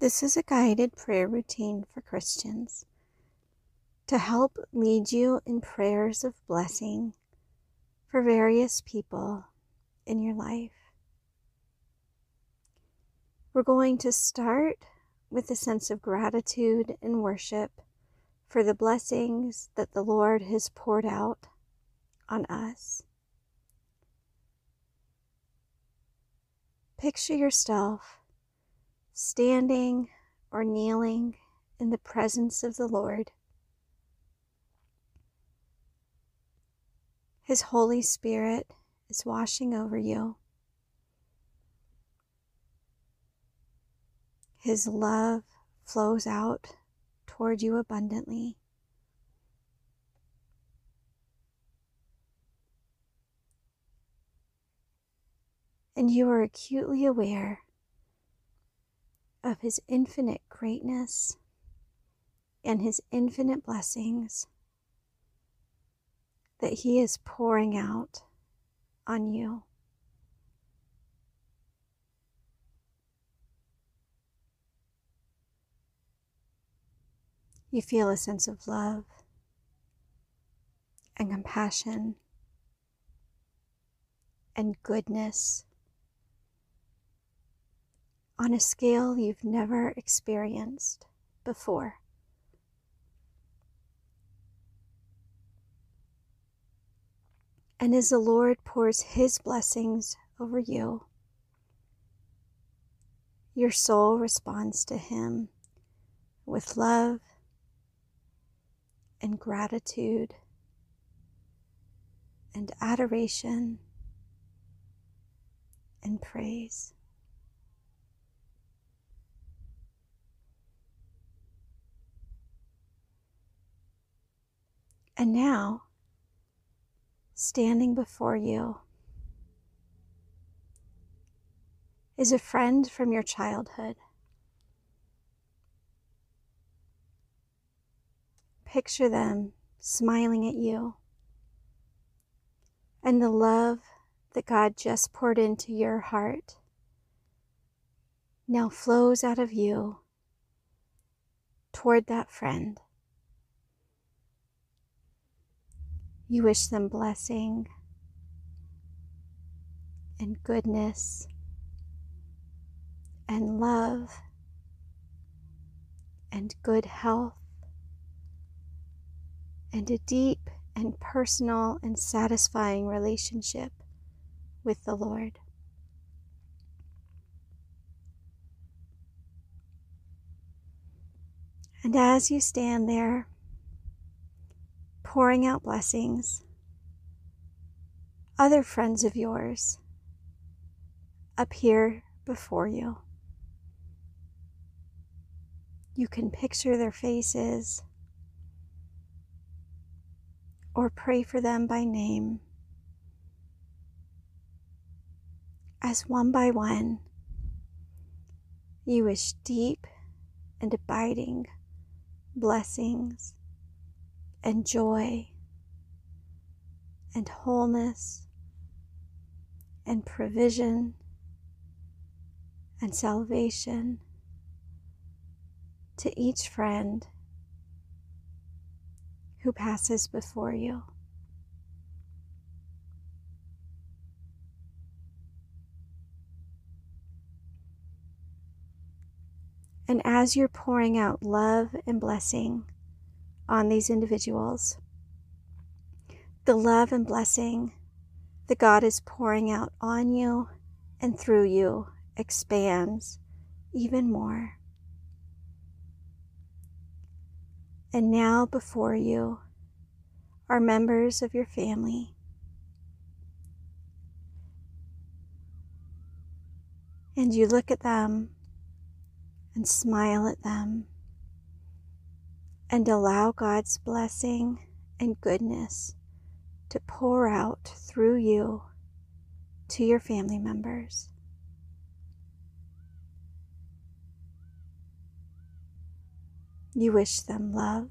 This is a guided prayer routine for Christians to help lead you in prayers of blessing for various people in your life. We're going to start with a sense of gratitude and worship for the blessings that the Lord has poured out on us. Picture yourself standing or kneeling in the presence of the Lord. His Holy Spirit is washing over you. His love flows out toward you abundantly. And you are acutely aware of His infinite greatness and His infinite blessings that He is pouring out on you. You feel a sense of love and compassion and goodness on a scale you've never experienced before. And as the Lord pours His blessings over you, your soul responds to Him with love and gratitude and adoration and praise. And now, standing before you is a friend from your childhood. Picture them smiling at you and the love that God just poured into your heart now flows out of you toward that friend. You wish them blessing and goodness and love and good health and a deep and personal and satisfying relationship with the Lord. And as you stand there, pouring out blessings, other friends of yours appear before you. You can picture their faces or pray for them by name. As one by one, you wish deep and abiding blessings and joy and wholeness and provision and salvation to each friend who passes before you. And as you're pouring out love and blessing, on these individuals. The love and blessing that God is pouring out on you and through you expands even more. And now before you are members of your family. And you look at them and smile at them and allow God's blessing and goodness to pour out through you to your family members. You wish them love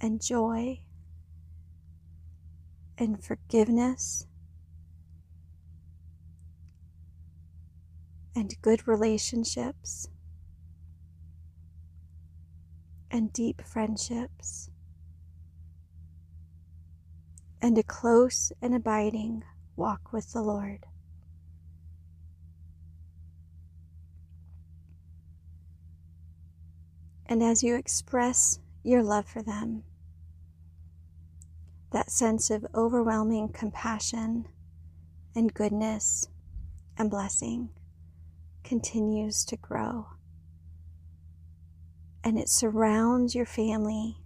and joy and forgiveness and good relationships and deep friendships and a close and abiding walk with the Lord. And as you express your love for them, that sense of overwhelming compassion and goodness and blessing continues to grow. And it surrounds your family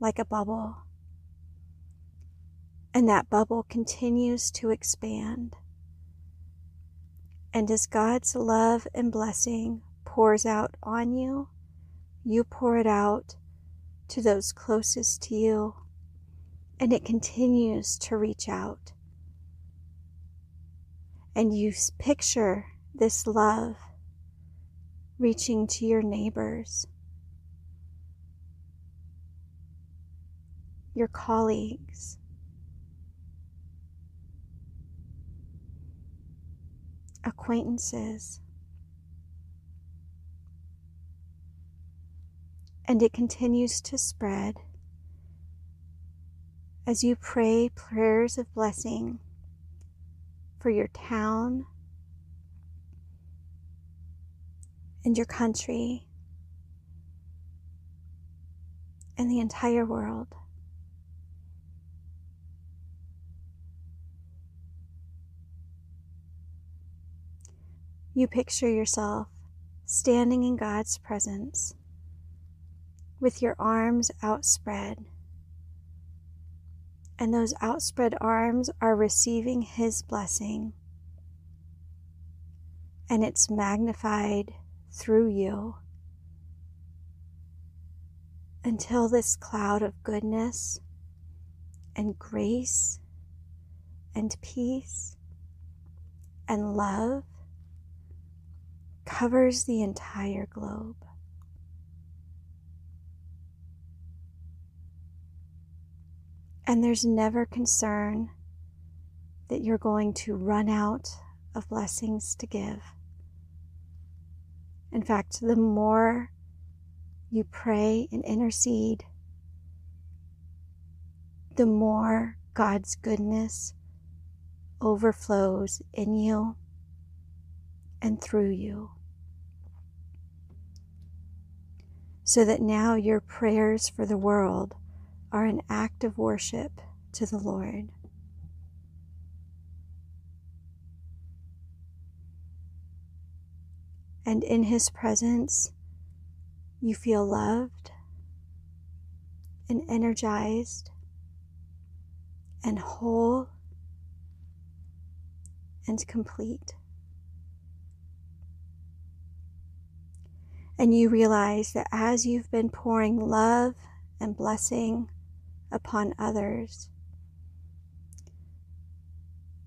like a bubble. And that bubble continues to expand. And as God's love and blessing pours out on you, you pour it out to those closest to you, and it continues to reach out. And you picture this love reaching to your neighbors, your colleagues, acquaintances. And it continues to spread as you pray prayers of blessing for your town and your country and the entire world. You picture yourself standing in God's presence with your arms outspread. And those outspread arms are receiving His blessing. And it's magnified through you until this cloud of goodness and grace and peace and love covers the entire globe. And there's never concern that you're going to run out of blessings to give. In fact, the more you pray and intercede, the more God's goodness overflows in you and through you. So that now your prayers for the world are an act of worship to the Lord. And in His presence, you feel loved and energized and whole and complete. And you realize that as you've been pouring love and blessing upon others,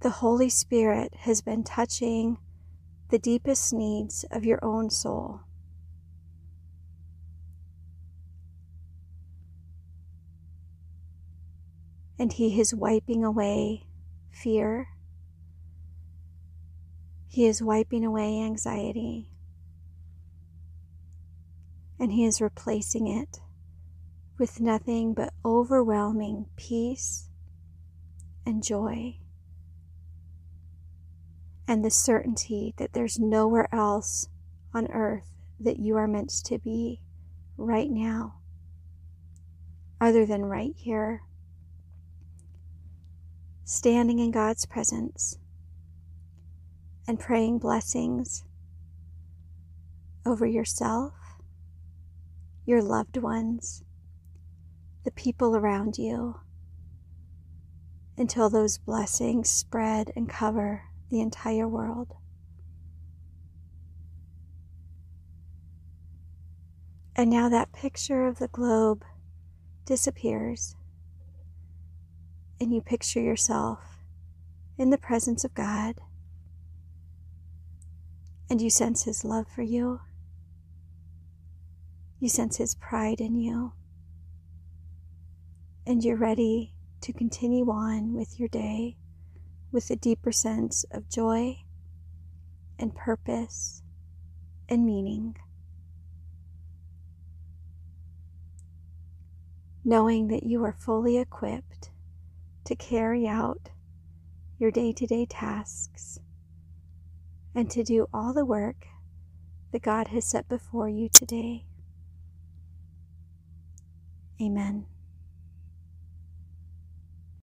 the Holy Spirit has been touching the deepest needs of your own soul. And He is wiping away fear. He is wiping away anxiety. And He is replacing it with nothing but overwhelming peace and joy and the certainty that there's nowhere else on earth that you are meant to be right now other than right here, standing in God's presence and praying blessings over yourself, your loved ones, the people around you, until those blessings spread and cover the entire world. And now that picture of the globe disappears, and you picture yourself in the presence of God, and you sense His love for you. You sense His pride in you, and you're ready to continue on with your day with a deeper sense of joy and purpose and meaning. Knowing that you are fully equipped to carry out your day to day tasks and to do all the work that God has set before you today. Amen.